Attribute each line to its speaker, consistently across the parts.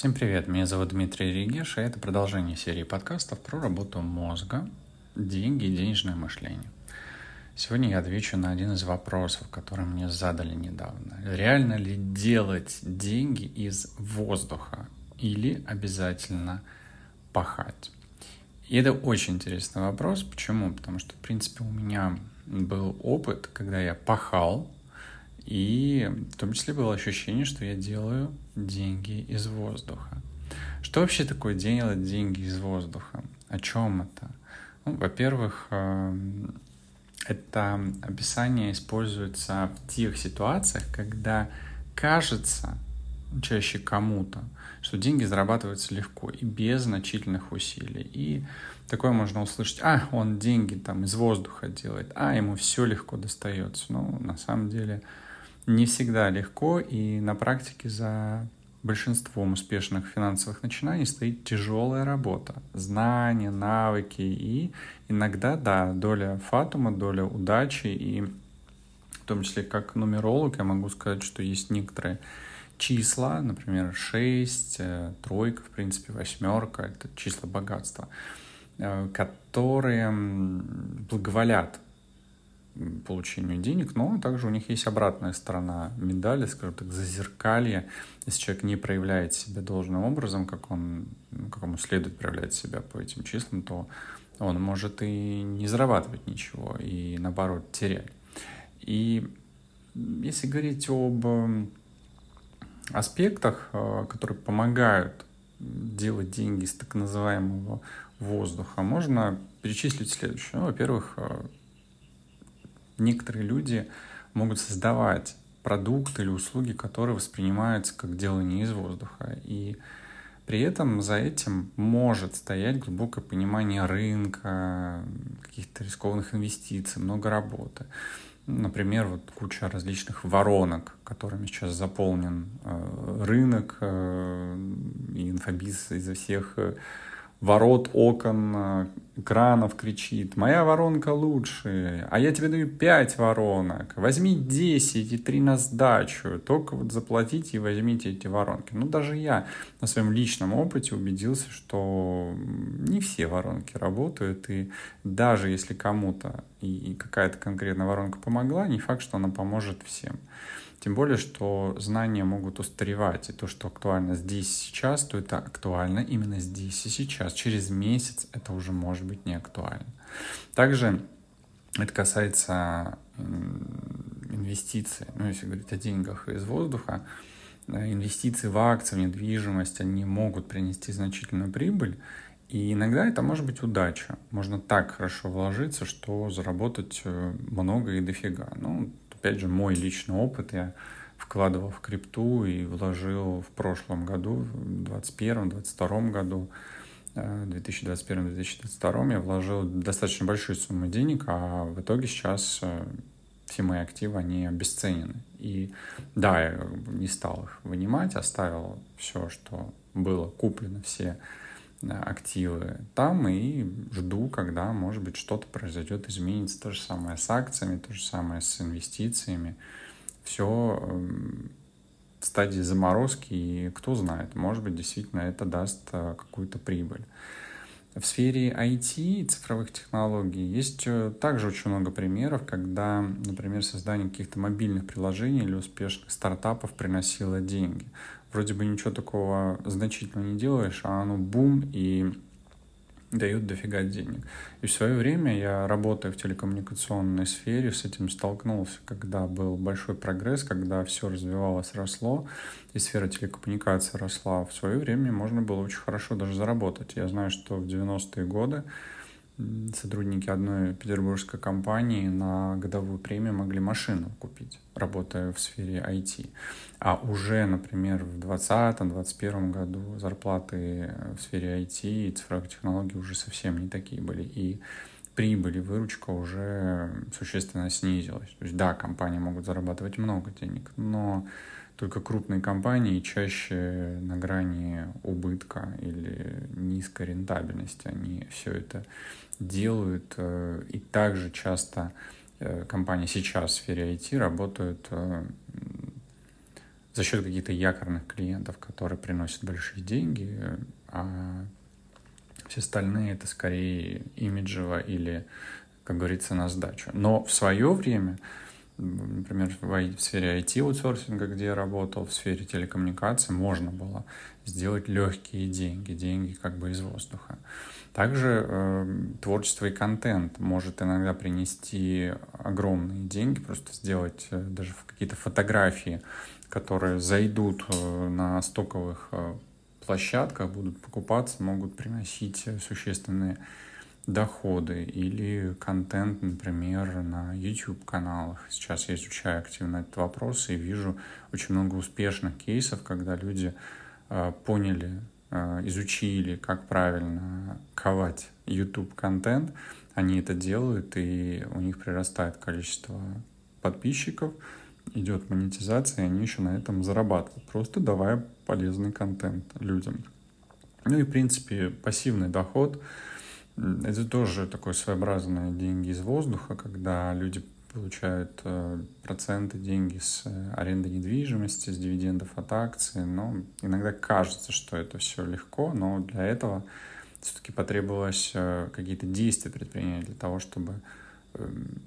Speaker 1: Всем привет, меня зовут Дмитрий Регеш, и это продолжение серии подкастов про работу мозга, деньги и денежное мышление. Сегодня я отвечу на один из вопросов, который мне задали недавно. Реально ли делать деньги из воздуха или обязательно пахать? И это очень интересный вопрос. Почему? Потому что, в принципе, у меня был опыт, когда я пахал, и в том числе было ощущение, что я делаю деньги из воздуха. Что вообще такое делать деньги из воздуха? О чем это? Ну, во-первых, эм, это описание используется в тех ситуациях, когда кажется, чаще кому-то, что деньги зарабатываются легко и без значительных усилий. И такое можно услышать, а, он деньги там из воздуха делает, а, ему все легко достается. Ну, на самом деле, не всегда легко, и на практике за большинством успешных финансовых начинаний стоит тяжелая работа, знания, навыки и иногда, да, доля фатума, доля удачи, и в том числе как нумеролог я могу сказать, что есть некоторые числа, например, 6, э, тройка, в принципе, восьмерка, это числа богатства, э, которые благоволят получению денег, но также у них есть обратная сторона медали, скажем так, зазеркалье. Если человек не проявляет себя должным образом, как он, ну, как ему следует проявлять себя по этим числам, то он может и не зарабатывать ничего, и наоборот терять. И если говорить об аспектах, э, которые помогают делать деньги из так называемого воздуха, можно перечислить следующее. Ну, во-первых, э, некоторые люди могут создавать продукты или услуги, которые воспринимаются как делание из воздуха. И при этом за этим может стоять глубокое понимание рынка, каких-то рискованных инвестиций, много работы. Например, вот куча различных воронок, которыми сейчас заполнен э, рынок, э, и инфобиз изо всех э, ворот, окон, экранов кричит, моя воронка лучше, а я тебе даю 5 воронок, возьми 10 и 3 на сдачу, только вот заплатите и возьмите эти воронки. Ну, даже я на своем личном опыте убедился, что не все воронки работают, и даже если кому-то и какая-то конкретная воронка помогла, не факт, что она поможет всем. Тем более, что знания могут устаревать, и то, что актуально здесь сейчас, то это актуально именно здесь и сейчас. Через месяц это уже может быть не актуально. Также это касается инвестиций. Ну, если говорить о деньгах из воздуха, э, инвестиции в акции, в недвижимость, они могут принести значительную прибыль, и иногда это может быть удача. Можно так хорошо вложиться, что заработать э, много и дофига. Ну, опять же, мой личный опыт, я вкладывал в крипту и вложил в прошлом году, в 2021-2022 году, 2021-2022 э, я вложил достаточно большие суммы денег, а в итоге сейчас э, все мои активы, они обесценены. И да, я не стал их вынимать, оставил все, что было куплено, все активы там и жду, когда, может быть, что-то произойдет, изменится. То же самое с акциями, то же самое с инвестициями. Все эм, в стадии заморозки, и кто знает, может быть, действительно это даст э, какую-то прибыль. В сфере IT и цифровых технологий есть э, также очень много примеров, когда, например, создание каких-то мобильных приложений или успешных стартапов приносило деньги вроде бы ничего такого значительного не делаешь, а оно бум и дают дофига денег. И в свое время я, работая в телекоммуникационной сфере, с этим столкнулся, когда был большой прогресс, когда все развивалось, росло, и сфера телекоммуникации росла. В свое время можно было очень хорошо даже заработать. Я знаю, что в 90-е годы сотрудники одной петербургской компании на годовую премию могли машину купить, работая в сфере IT. А уже, например, в 2020-2021 году зарплаты в сфере IT и цифровых технологий уже совсем не такие были. И прибыль и выручка уже существенно снизилась. То есть да, компании могут зарабатывать много денег, но только крупные компании чаще на грани убытка или низкой рентабельности. Они все это делают. Э, и также часто э, компании сейчас в сфере IT работают э, за счет каких-то якорных клиентов, которые приносят большие деньги, а все остальные это скорее имиджево или, как говорится, на сдачу. Но в свое время, например, в сфере IT-аутсорсинга, где я работал, в сфере телекоммуникаций, можно было сделать легкие деньги, деньги как бы из воздуха. Также э, творчество и контент может иногда принести огромные деньги, просто сделать э, даже какие-то фотографии, которые зайдут э, на стоковых э, площадках, будут покупаться, могут приносить существенные доходы или контент, например, на YouTube-каналах. Сейчас я изучаю активно этот вопрос и вижу очень много успешных кейсов, когда люди э, поняли, э, изучили, как правильно ковать YouTube-контент, они это делают, и у них прирастает количество подписчиков, идет монетизация, и они еще на этом зарабатывают, просто давая полезный контент людям. Ну и, в принципе, пассивный доход — это тоже такое своеобразное деньги из воздуха, когда люди получают э, проценты, деньги с э, аренды недвижимости, с дивидендов от акций. Но иногда кажется, что это все легко, но для этого все-таки потребовалось э, какие-то действия предпринять для того, чтобы эм,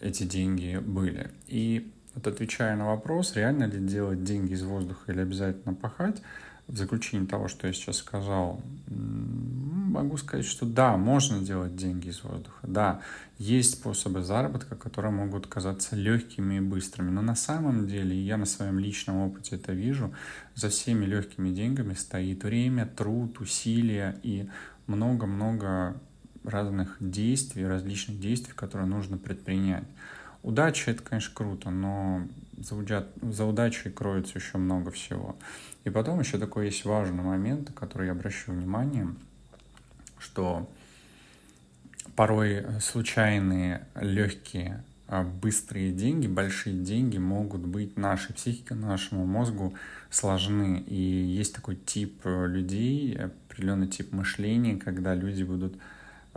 Speaker 1: эти деньги были. И вот отвечая на вопрос, реально ли делать деньги из воздуха или обязательно пахать, в заключении того, что я сейчас сказал, могу сказать, что да, можно делать деньги из воздуха. Да, есть способы заработка, которые могут казаться легкими и быстрыми. Но на самом деле, я на своем личном опыте это вижу, за всеми легкими деньгами стоит время, труд, усилия и много-много разных действий, различных действий, которые нужно предпринять. Удача — это, конечно, круто, но за, удя... за удачей кроется еще много всего. И потом еще такой есть важный момент, который я обращу внимание, что порой случайные, легкие, а, быстрые деньги, большие деньги могут быть нашей психике, нашему мозгу сложны. И есть такой тип людей, определенный тип мышления, когда люди будут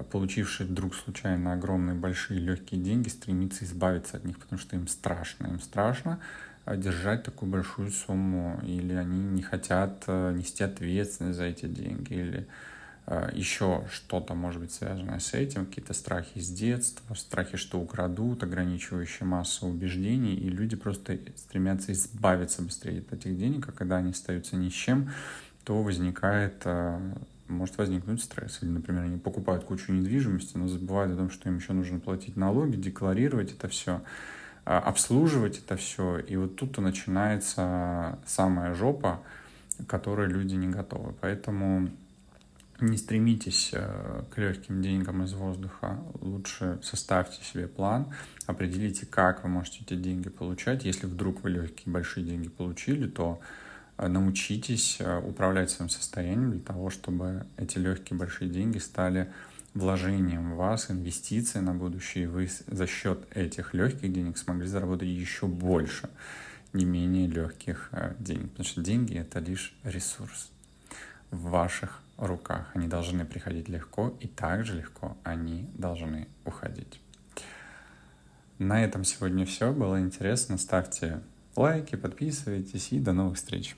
Speaker 1: получившие вдруг случайно огромные, большие, легкие деньги, стремиться избавиться от них, потому что им страшно. Им страшно э, держать такую большую сумму, или они не хотят э, нести ответственность за эти деньги, или э, еще что-то может быть связанное с этим, какие-то страхи с детства, страхи, что украдут, ограничивающие массу убеждений, и люди просто стремятся избавиться быстрее от этих денег, а когда они остаются ни с чем, то возникает может возникнуть стресс. Или, например, они покупают кучу недвижимости, но забывают о том, что им еще нужно платить налоги, декларировать это все, а, обслуживать это все. И вот тут-то начинается самая жопа, к которой люди не готовы. Поэтому не стремитесь э, к легким деньгам из воздуха. Лучше составьте себе план, определите, как вы можете эти деньги получать. Если вдруг вы легкие большие деньги получили, то научитесь э, управлять своим состоянием для того, чтобы эти легкие большие деньги стали вложением в вас, инвестицией на будущее, и вы за счет этих легких денег смогли заработать еще больше не менее легких э, денег. Потому что деньги — это лишь ресурс в ваших руках. Они должны приходить легко, и также легко они должны уходить. На этом сегодня все. Было интересно. Ставьте лайки, подписывайтесь и до новых встреч.